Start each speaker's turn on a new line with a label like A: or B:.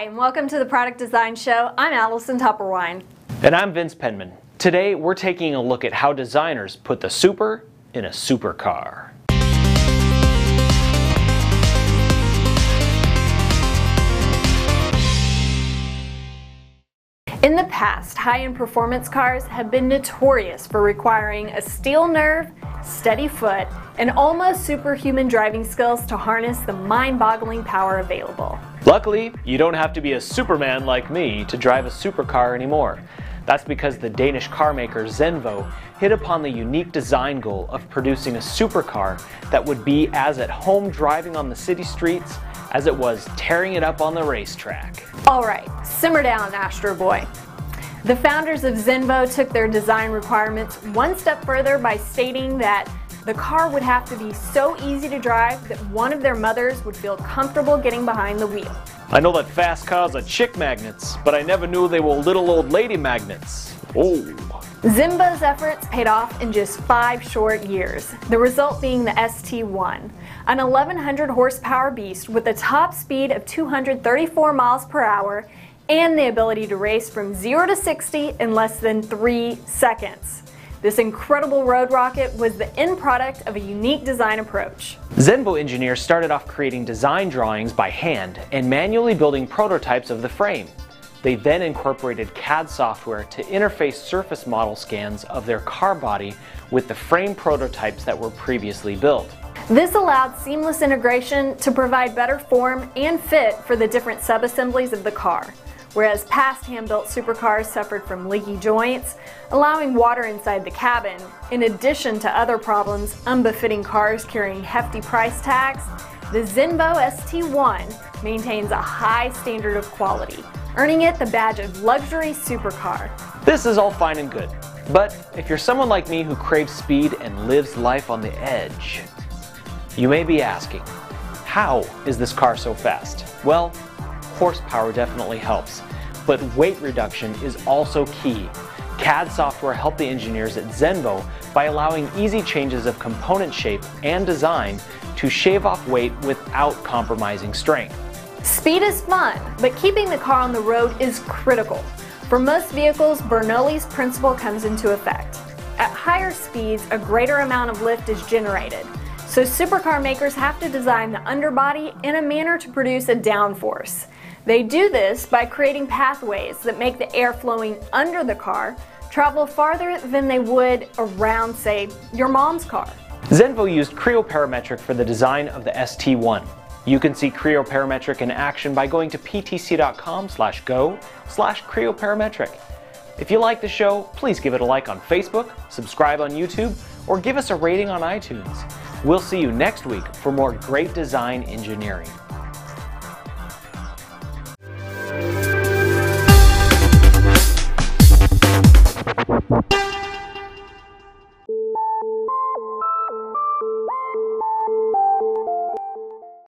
A: Hi, and welcome to the Product Design Show. I'm Allison Tupperwine.
B: And I'm Vince Penman. Today we're taking a look at how designers put the super in a supercar.
A: In the past, high-end performance cars have been notorious for requiring a steel nerve, steady foot, and almost superhuman driving skills to harness the mind-boggling power available.
B: Luckily, you don't have to be a superman like me to drive a supercar anymore. That's because the Danish car maker Zenvo hit upon the unique design goal of producing a supercar that would be as at home driving on the city streets as it was tearing it up on the racetrack.
A: All right, simmer down, Astro Boy. The founders of Zenvo took their design requirements one step further by stating that the car would have to be so easy to drive that one of their mothers would feel comfortable getting behind the wheel.
B: I know that fast cars are chick magnets, but I never knew they were little old lady magnets. Oh.
A: Zenvo's efforts paid off in just five short years, the result being the ST1, an 1100 horsepower beast with a top speed of 234 miles per hour and the ability to race from 0 to 60 in less than 3 seconds. This incredible road rocket was the end product of a unique design approach.
B: Zenvo engineers started off creating design drawings by hand and manually building prototypes of the frame. They then incorporated CAD software to interface surface model scans of their car body with the frame prototypes that were previously built.
A: This allowed seamless integration to provide better form and fit for the different subassemblies of the car whereas past hand-built supercars suffered from leaky joints, allowing water inside the cabin, in addition to other problems unbefitting cars carrying hefty price tags, the Zenvo ST1 maintains a high standard of quality, earning it the badge of luxury supercar.
B: This is all fine and good, but if you're someone like me who craves speed and lives life on the edge, you may be asking, how is this car so fast? Well, horsepower definitely helps, but weight reduction is also key. CAD software helped the engineers at Zenvo by allowing easy changes of component shape and design to shave off weight without compromising strength.
A: Speed is fun, but keeping the car on the road is critical. For most vehicles, Bernoulli's principle comes into effect. At higher speeds, a greater amount of lift is generated, so supercar makers have to design the underbody in a manner to produce a downforce. They do this by creating pathways that make the air flowing under the car travel farther than they would around, say, your mom's car.
B: Zenvo used Creo Parametric for the design of the ST1. You can see Creo Parametric in action by going to ptc.com slash go slash Creo Parametric. If you like the show, please give it a like on Facebook, subscribe on YouTube, or give us a rating on iTunes. We'll see you next week for more great design engineering.